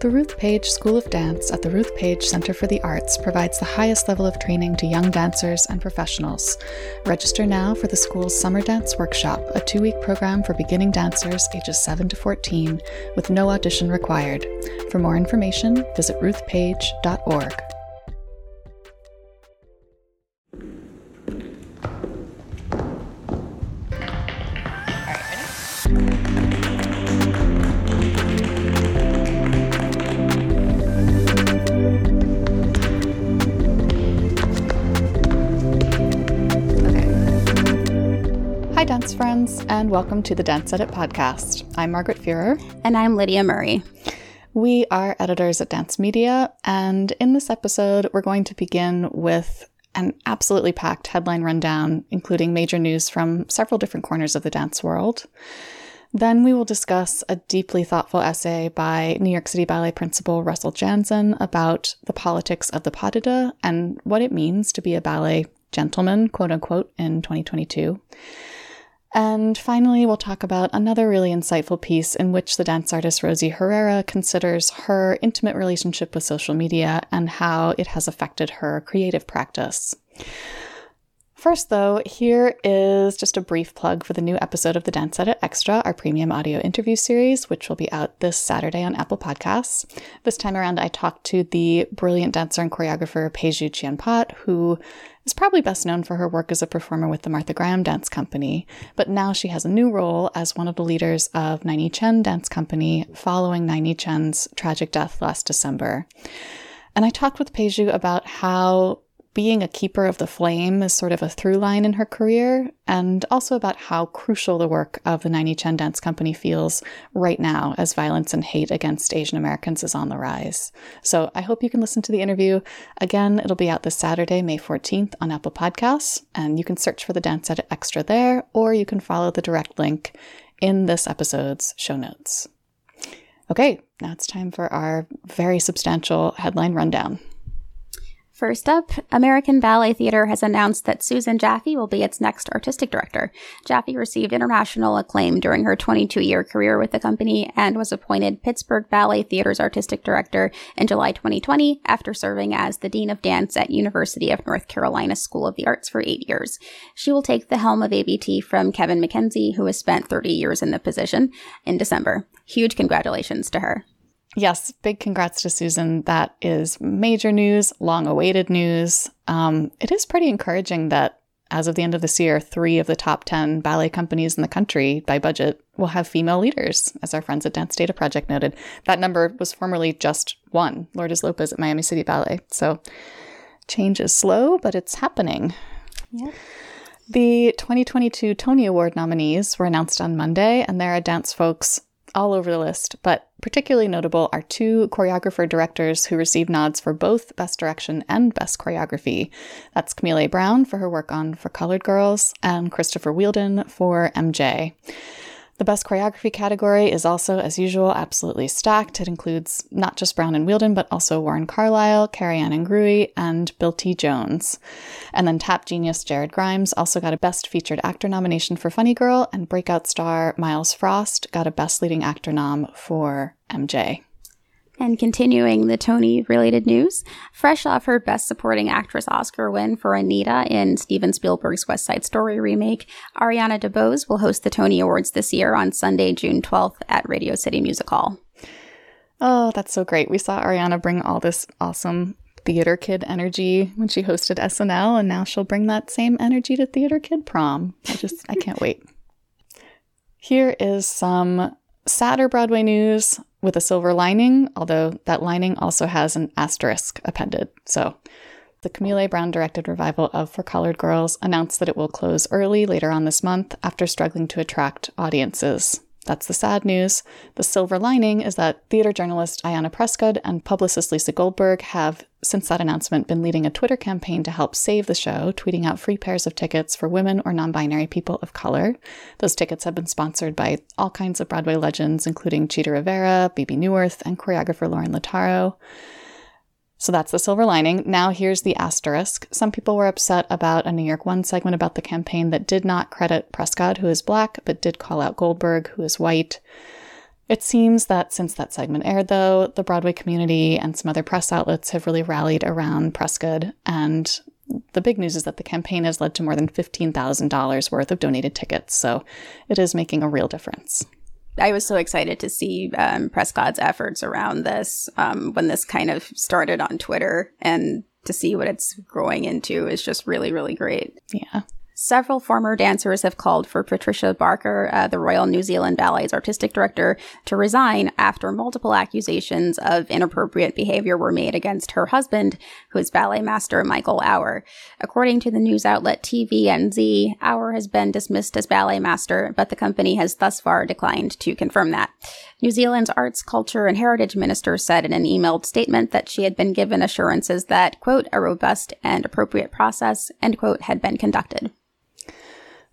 The Ruth Page School of Dance at the Ruth Page Center for the Arts provides the highest level of training to young dancers and professionals. Register now for the school's Summer Dance Workshop, a two week program for beginning dancers ages 7 to 14 with no audition required. For more information, visit ruthpage.org. dance friends, and welcome to the Dance Edit podcast. I'm Margaret Fuhrer. And I'm Lydia Murray. We are editors at Dance Media, and in this episode, we're going to begin with an absolutely packed headline rundown, including major news from several different corners of the dance world. Then we will discuss a deeply thoughtful essay by New York City Ballet principal Russell Janzen about the politics of the pas de deux and what it means to be a ballet gentleman, quote unquote, in 2022. And finally, we'll talk about another really insightful piece in which the dance artist Rosie Herrera considers her intimate relationship with social media and how it has affected her creative practice. First, though, here is just a brief plug for the new episode of the Dance Edit Extra, our premium audio interview series, which will be out this Saturday on Apple Podcasts. This time around, I talked to the brilliant dancer and choreographer PeiJu Chien-Pott, who is probably best known for her work as a performer with the Martha Graham Dance Company, but now she has a new role as one of the leaders of Nai Ni Chen Dance Company following Nai Ni Chen's tragic death last December. And I talked with PeiJu about how being a keeper of the flame is sort of a through line in her career, and also about how crucial the work of the Nai Ni Chen Dance Company feels right now as violence and hate against Asian Americans is on the rise. So I hope you can listen to the interview. Again, it'll be out this Saturday, May 14th on Apple Podcasts, and you can search for the Dance Edit Extra there, or you can follow the direct link in this episode's show notes. Okay, now it's time for our very substantial headline rundown. First up, American Ballet Theater has announced that Susan Jaffe will be its next artistic director. Jaffe received international acclaim during her 22 year career with the company and was appointed Pittsburgh Ballet Theater's artistic director in July 2020 after serving as the Dean of Dance at University of North Carolina School of the Arts for eight years. She will take the helm of ABT from Kevin McKenzie, who has spent 30 years in the position, in December. Huge congratulations to her. Yes, big congrats to Susan. That is major news, long awaited news. Um, it is pretty encouraging that as of the end of this year, three of the top 10 ballet companies in the country by budget will have female leaders, as our friends at Dance Data Project noted. That number was formerly just one, Lourdes Lopez at Miami City Ballet. So change is slow, but it's happening. Yep. The 2022 Tony Award nominees were announced on Monday, and there are dance folks all over the list, but particularly notable are two choreographer directors who received nods for both Best Direction and Best Choreography. That's Camille Brown for her work on For Colored Girls and Christopher Wheeldon for MJ. The best choreography category is also, as usual, absolutely stacked. It includes not just Brown and Wheeldon, but also Warren Carlyle, Carrie-Anne Ingrouille, and Bill T. Jones. And then tap genius Jared Grimes also got a Best Featured Actor nomination for Funny Girl, and breakout star Myles Frost got a Best Leading Actor nom for MJ. And continuing the Tony related news, fresh off her Best Supporting Actress Oscar win for Anita in Steven Spielberg's West Side Story remake, Ariana DeBose will host the Tony Awards this year on Sunday, June 12th at Radio City Music Hall. Oh, that's so great. We saw Ariana bring all this awesome theater kid energy when she hosted SNL, and now she'll bring that same energy to Theater Kid Prom. I just, I can't wait. Here is some sadder Broadway news with a silver lining, although that lining also has an asterisk appended. So, the Camille Brown directed revival of For Colored Girls announced that it will close early later on this month after struggling to attract audiences. That's the sad news. The silver lining is that theater journalist Ayanna Prescod and publicist Lisa Goldberg have, since that announcement, been leading a Twitter campaign to help save the show, tweeting out free pairs of tickets for women or non binary people of color. Those tickets have been sponsored by all kinds of Broadway legends, including Chita Rivera, Bebe Neuwirth, and choreographer Lorin Latarro. So that's the silver lining. Now here's the asterisk. Some people were upset about a New York One segment about the campaign that did not credit Prescod, who is black, but did call out Goldberg, who is white. It seems that since that segment aired, though, the Broadway community and some other press outlets have really rallied around Prescod. And the big news is that the campaign has led to more than $15,000 worth of donated tickets. So it is making a real difference. I was so excited to see um, Prescod's efforts around this um, when this kind of started on Twitter and to see what it's growing into is just really, really great. Yeah. Several former dancers have called for Patricia Barker, uh, the Royal New Zealand Ballet's artistic director, to resign after multiple accusations of inappropriate behavior were made against her husband, who is ballet master Michael Auer. According to the news outlet TVNZ, Auer has been dismissed as ballet master, but the company has thus far declined to confirm that. New Zealand's Arts, Culture, and Heritage Minister said in an emailed statement that she had been given assurances that, quote, a robust and appropriate process, end quote, had been conducted.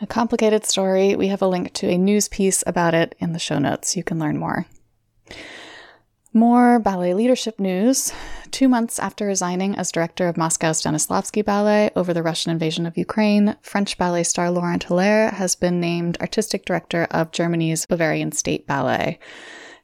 A complicated story. We have a link to a news piece about it in the show notes. You can learn more. More ballet leadership news. Two months after resigning as director of Moscow's Stanislavski Ballet over the Russian invasion of Ukraine, French ballet star Laurent Hilaire has been named artistic director of Germany's Bavarian State Ballet.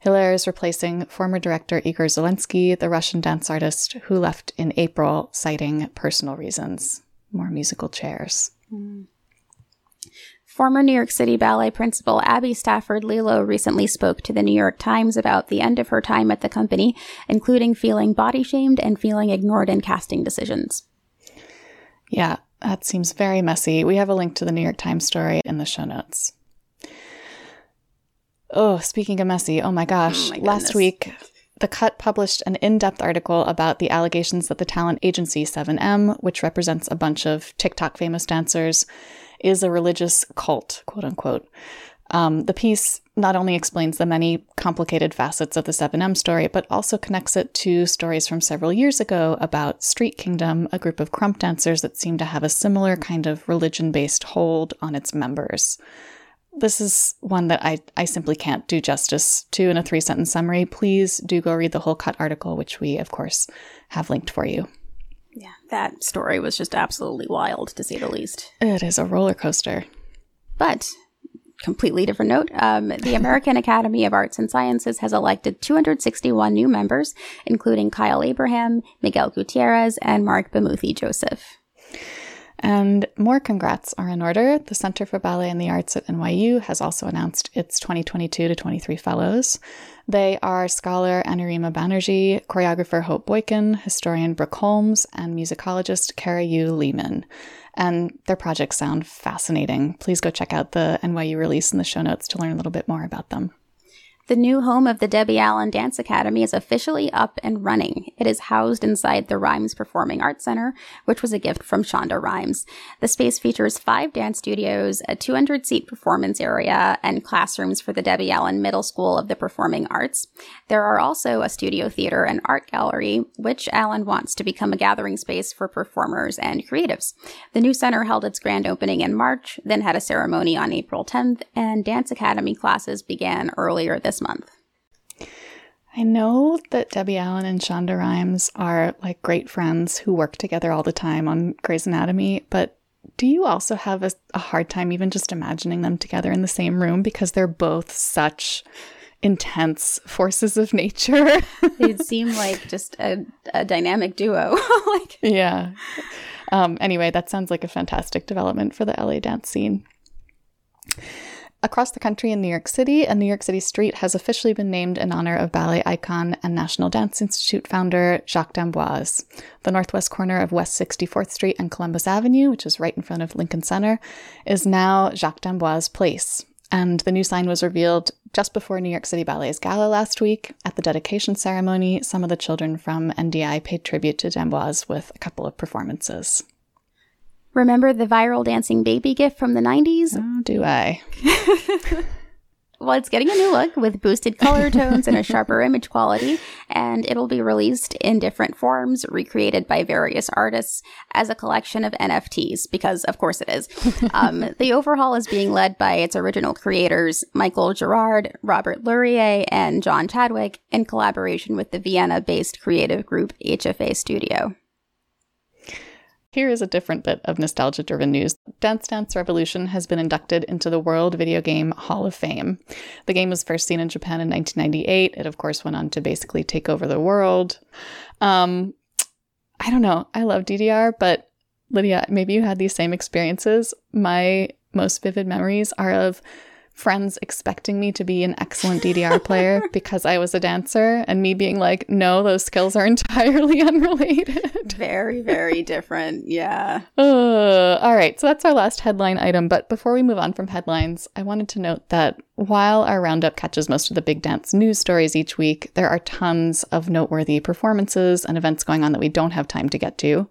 Hilaire is replacing former director Igor Zelensky, the Russian dance artist who left in April, citing personal reasons. More musical chairs. Mm. Former New York City Ballet principal Abi Stafford Lillo recently spoke to the New York Times about the end of her time at the company, including feeling body shamed and feeling ignored in casting decisions. Yeah, that seems very messy. We have a link to the New York Times story in the show notes. Oh, speaking of messy, oh my gosh. Oh my Last week, The Cut published an in depth article about the allegations that the talent agency 7M, which represents a bunch of TikTok famous dancers, is a religious cult, quote unquote. Um, the piece not only explains the many complicated facets of the 7M story, but also connects it to stories from several years ago about Street Kingdom, a group of krump dancers that seem to have a similar kind of religion based hold on its members. This is one that I, I simply can't do justice to in a three sentence summary. Please do go read the whole cut article, which we, of course, have linked for you. Yeah, that story was just absolutely wild, to say the least. It is a roller coaster. But completely different note. Um, the American Academy of Arts and Sciences has elected 261 new members, including Kyle Abraham, Miguel Gutierrez, and Marc Bamuthi Joseph. And more congrats are in order. The Center for Ballet and the Arts at NYU has also announced its 2022 to 23 fellows. They are scholar Anurima Banerjee, choreographer Hope Boykin, historian Brooke Holmes, and musicologist Kara Yoo Leaman. And their projects sound fascinating. Please go check out the NYU release in the show notes to learn a little bit more about them. The new home of the Debbie Allen Dance Academy is officially up and running. It is housed inside the Rhimes Performing Arts Center, which was a gift from Shonda Rhimes. The space features five dance studios, a 200 seat performance area, and classrooms for the Debbie Allen Middle School of the Performing Arts. There are also a studio theater and art gallery, which Allen wants to become a gathering space for performers and creatives. The new center held its grand opening in March, then had a ceremony on April 10th, and Dance Academy classes began earlier this month. I know that Debbie Allen and Shonda Rhimes are like great friends who work together all the time on Grey's Anatomy, but do you also have a, a hard time even just imagining them together in the same room because they're both such intense forces of nature? They'd seem like just a, a dynamic duo. like Yeah. Um, anyway, that sounds like a fantastic development for the LA dance scene. Across the country in New York City, a New York City street has officially been named in honor of ballet icon and National Dance Institute founder Jacques d'Amboise. The northwest corner of West 64th Street and Columbus Avenue, which is right in front of Lincoln Center, is now Jacques d'Amboise Place. And the new sign was revealed just before New York City Ballet's gala last week. At the dedication ceremony, some of the children from NDI paid tribute to d'Amboise with a couple of performances. Remember the viral dancing baby gif from the 90s? Oh, do I? well, it's getting a new look with boosted color tones and a sharper image quality, and it'll be released in different forms, recreated by various artists as a collection of NFTs, because of course it is. Um, the overhaul is being led by its original creators, Michael Girard, Robert Lurye, and John Chadwick, in collaboration with the Vienna based creative group HFA Studio. Here is a different bit of nostalgia driven news. Dance Dance Revolution has been inducted into the World Video Game Hall of Fame. The game was first seen in Japan in 1998. It, of course, went on to basically take over the world. Um, I don't know. I love DDR, but Lydia, maybe you had these same experiences. My most vivid memories are of friends expecting me to be an excellent DDR player because I was a dancer, and me being like, no, those skills are entirely unrelated. Very, very different. Yeah. Uh, all right. So that's our last headline item. But before we move on from headlines, I wanted to note that while our roundup catches most of the big dance news stories each week, there are tons of noteworthy performances and events going on that we don't have time to get to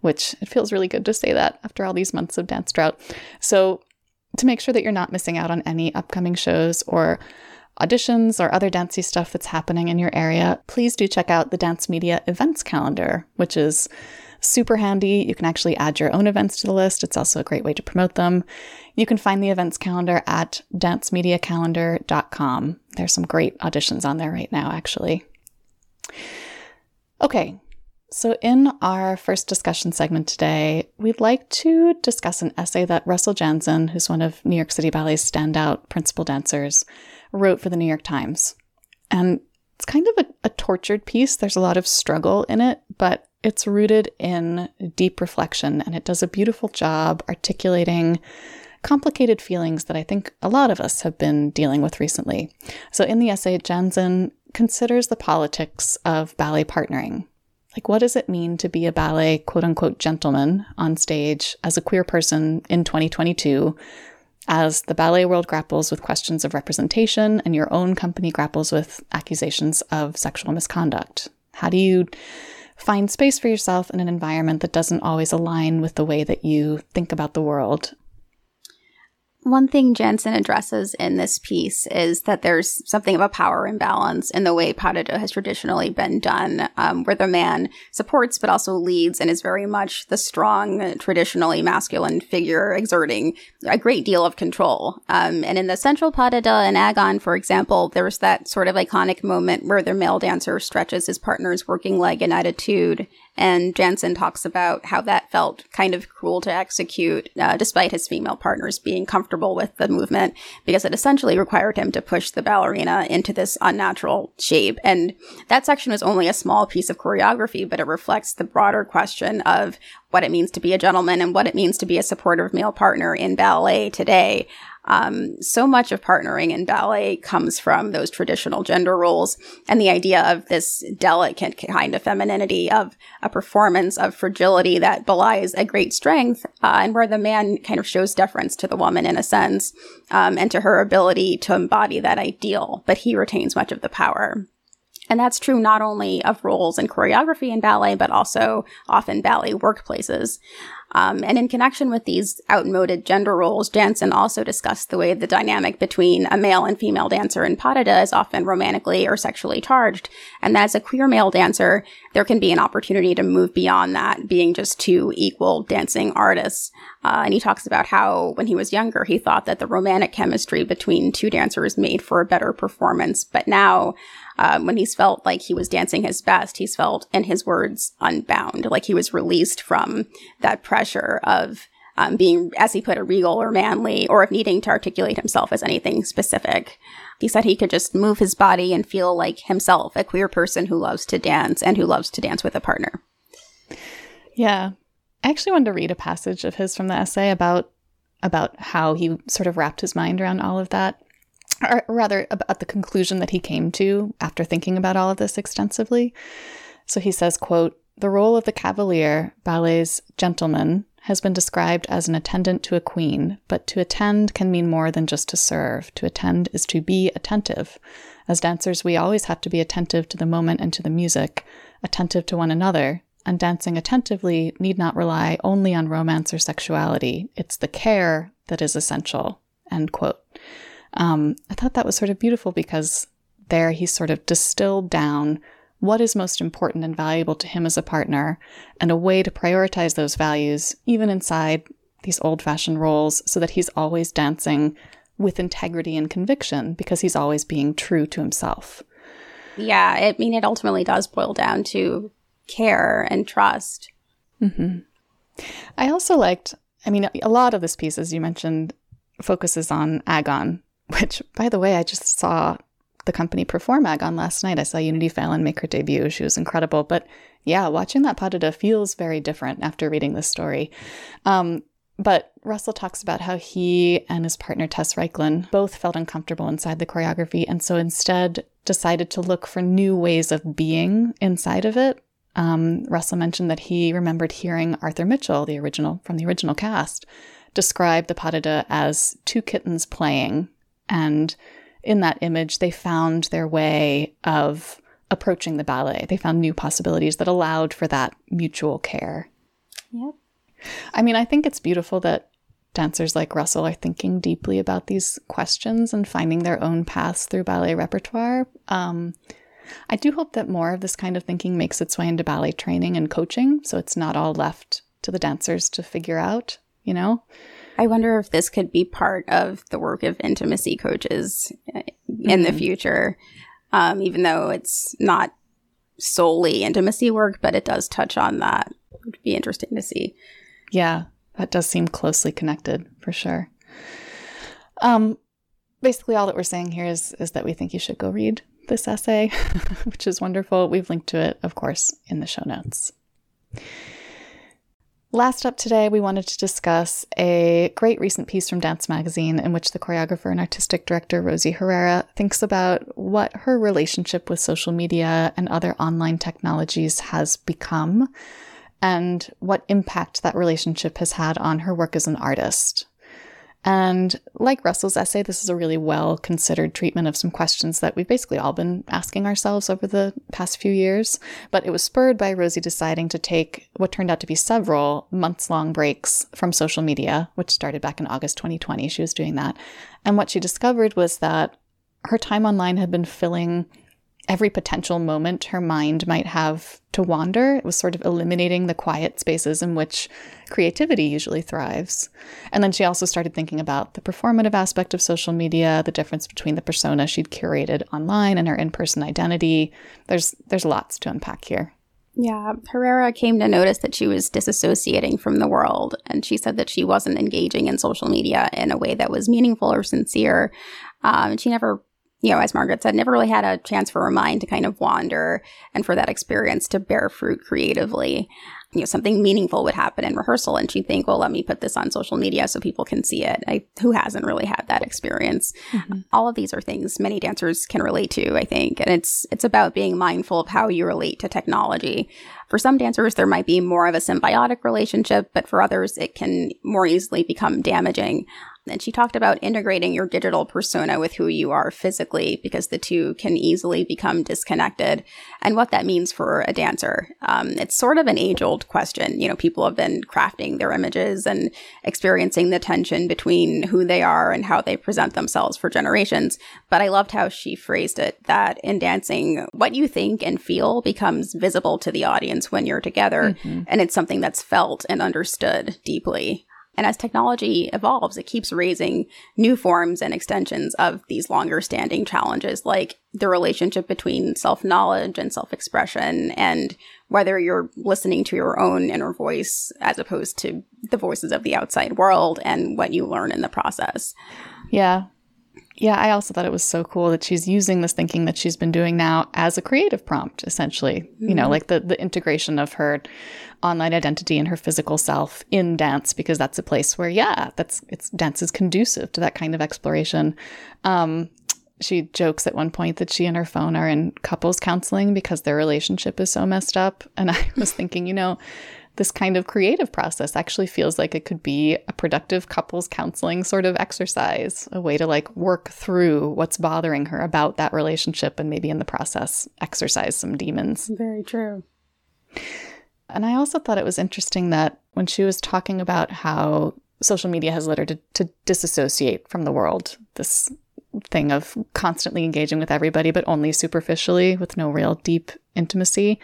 which it feels really good to say that after all these months of dance drought. So to make sure that you're not missing out on any upcoming shows or auditions or other dancey stuff that's happening in your area, please do check out the Dance Media events calendar, which is super handy. You can actually add your own events to the list. It's also a great way to promote them. You can find the events calendar at dancemediacalendar.com. There's some great auditions on there right now, actually. Okay, so, in our first discussion segment today, we'd like to discuss an essay that Russell Janzen, who's one of New York City Ballet's standout principal dancers, wrote for the New York Times. And it's kind of a, a tortured piece. There's a lot of struggle in it, but it's rooted in deep reflection and it does a beautiful job articulating complicated feelings that I think a lot of us have been dealing with recently. So, in the essay, Janzen considers the politics of ballet partnering like, what does it mean to be a ballet quote unquote gentleman on stage as a queer person in 2022 as the ballet world grapples with questions of representation and your own company grapples with accusations of sexual misconduct? How do you find space for yourself in an environment that doesn't always align with the way that you think about the world one thing Janzen addresses in this piece is that there's something of a power imbalance in the way pas has traditionally been done, um, where the man supports but also leads and is very much the strong, traditionally masculine figure exerting a great deal of control. Um, and in the central pas de and Agon, for example, there's that sort of iconic moment where the male dancer stretches his partner's working leg in attitude and Janzen talks about how that felt kind of cruel to execute, uh, despite his female partners being comfortable with the movement, because it essentially required him to push the ballerina into this unnatural shape. And that section was only a small piece of choreography, but it reflects the broader question of what it means to be a gentleman and what it means to be a supportive male partner in ballet today. Um, so much of partnering in ballet comes from those traditional gender roles and the idea of this delicate kind of femininity of a performance of fragility that belies a great strength, uh, and where the man kind of shows deference to the woman in a sense, um, and to her ability to embody that ideal, but he retains much of the power. And that's true not only of roles in choreography in ballet, but also often ballet workplaces. Um, and in connection with these outmoded gender roles, Janzen also discussed the way the dynamic between a male and female dancer in pas is often romantically or sexually charged. And that as a queer male dancer, there can be an opportunity to move beyond that, being just two equal dancing artists. Uh, and he talks about how when he was younger, he thought that the romantic chemistry between two dancers made for a better performance. But now, um, when he's felt like he was dancing his best, he's felt, in his words, unbound, like he was released from that pressure of um, being, as he put it, regal or manly, or of needing to articulate himself as anything specific. He said he could just move his body and feel like himself, a queer person who loves to dance and who loves to dance with a partner. Yeah. I actually wanted to read a passage of his from the essay about about how he sort of wrapped his mind around all of that or rather about the conclusion that he came to after thinking about all of this extensively. So he says, quote, the role of the cavalier, ballet's gentleman, has been described as an attendant to a queen, but to attend can mean more than just to serve. To attend is to be attentive. As dancers, we always have to be attentive to the moment and to the music, attentive to one another, and dancing attentively need not rely only on romance or sexuality. It's the care that is essential. End quote. Um, I thought that was sort of beautiful because there he sort of distilled down what is most important and valuable to him as a partner and a way to prioritize those values, even inside these old fashioned roles, so that he's always dancing with integrity and conviction because he's always being true to himself. Yeah, I mean, it ultimately does boil down to care and trust. Mm-hmm. I also liked, I mean, a lot of this piece, as you mentioned, focuses on Agon, which, by the way, I just saw the company perform Agon last night. I saw Unity Phelan make her debut. She was incredible. But yeah, watching that pas feels very different after reading this story. Um, but Russell talks about how he and his partner Tess Reichlin both felt uncomfortable inside the choreography and so instead decided to look for new ways of being inside of it. Um, Russell mentioned that he remembered hearing Arthur Mitchell, the original from the original cast, describe the pas as two kittens playing. And in that image, they found their way of approaching the ballet. They found new possibilities that allowed for that mutual care. Yep. I mean, I think it's beautiful that dancers like Russell are thinking deeply about these questions and finding their own paths through ballet repertoire. Um, I do hope that more of this kind of thinking makes its way into ballet training and coaching, so it's not all left to the dancers to figure out, you know? I wonder if this could be part of the work of intimacy coaches uh, in mm-hmm. the future, um, even though it's not solely intimacy work, but it does touch on that. It would be interesting to see. Yeah, that does seem closely connected for sure. Um, basically, all that we're saying here is is that we think you should go read this essay, which is wonderful. We've linked to it, of course, in the show notes. Last up today, we wanted to discuss a great recent piece from Dance Magazine in which the choreographer and artistic director Rosie Herrera thinks about what her relationship with social media and other online technologies has become and what impact that relationship has had on her work as an artist. And like Russell's essay, this is a really well considered treatment of some questions that we've basically all been asking ourselves over the past few years. But it was spurred by Rosie deciding to take what turned out to be several months long breaks from social media, which started back in August 2020. She was doing that. And what she discovered was that her time online had been filling every potential moment her mind might have to wander. It was sort of eliminating the quiet spaces in which creativity usually thrives. And then she also started thinking about the performative aspect of social media, the difference between the persona she'd curated online and her in-person identity. There's there's lots to unpack here. Yeah, Herrera came to notice that she was disassociating from the world, and she said that she wasn't engaging in social media in a way that was meaningful or sincere. Um, she never you know, as Margaret said, never really had a chance for her mind to kind of wander and for that experience to bear fruit creatively. You know, something meaningful would happen in rehearsal and she'd think, well, let me put this on social media so people can see it. I, who hasn't really had that experience? Mm-hmm. All of these are things many dancers can relate to, I think. And it's, it's about being mindful of how you relate to technology. For some dancers, there might be more of a symbiotic relationship, but for others, it can more easily become damaging. And she talked about integrating your digital persona with who you are physically because the two can easily become disconnected and what that means for a dancer. Um, it's sort of an age old question. You know, people have been crafting their images and experiencing the tension between who they are and how they present themselves for generations. But I loved how she phrased it that in dancing, what you think and feel becomes visible to the audience when you're together. Mm-hmm. And it's something that's felt and understood deeply. And as technology evolves, it keeps raising new forms and extensions of these longer standing challenges, like the relationship between self knowledge and self expression, and whether you're listening to your own inner voice as opposed to the voices of the outside world and what you learn in the process. Yeah. Yeah, I also thought it was so cool that she's using this thinking that she's been doing now as a creative prompt, essentially. Mm-hmm. You know, mm-hmm. like the, the integration of her online identity and her physical self in dance, because that's a place where, yeah, that's it's dance is conducive to that kind of exploration. Um, she jokes at one point that she and her phone are in couples counseling because their relationship is so messed up. And I was thinking, you know, this kind of creative process actually feels like it could be a productive couples counseling sort of exercise, a way to like work through what's bothering her about that relationship and maybe in the process exercise some demons. Very true. And I also thought it was interesting that when she was talking about how social media has led her to, to disassociate from the world, this thing of constantly engaging with everybody, but only superficially with no real deep intimacy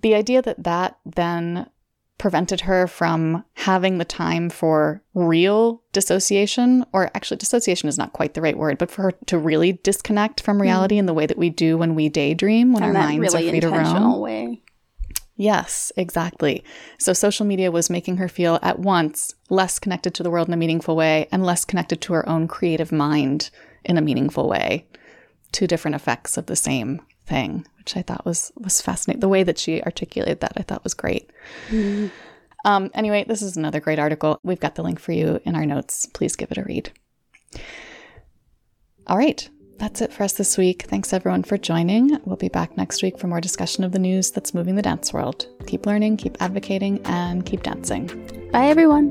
the idea that that then prevented her from having the time for real dissociation, or actually, dissociation is not quite the right word, but for her to really disconnect from reality mm. in the way that we do when we daydream, when and our minds really are free to roam. Way. Yes, exactly. So social media was making her feel at once less connected to the world in a meaningful way and less connected to her own creative mind in a meaningful way. Two different effects of the same thing, which I thought was was fascinating. The way that she articulated that, I thought was great. Mm-hmm. Um, anyway, this is another great article. We've got the link for you in our notes. Please give it a read. All right, that's it for us this week. Thanks everyone for joining. We'll be back next week for more discussion of the news that's moving the dance world. Keep learning, keep advocating, and keep dancing. Bye, everyone.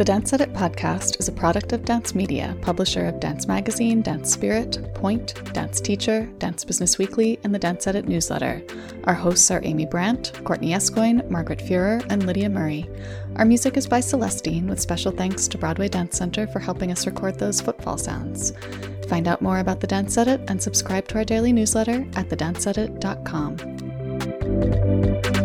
The Dance Edit podcast is a product of Dance Media, publisher of Dance Magazine, Dance Spirit, Point, Dance Teacher, Dance Business Weekly, and the Dance Edit newsletter. Our hosts are Amy Brandt, Courtney Escoyne, Margaret Fuhrer, and Lydia Murray. Our music is by Celestine, with special thanks to Broadway Dance Center for helping us record those footfall sounds. Find out more about the Dance Edit and subscribe to our daily newsletter at thedanceedit.com.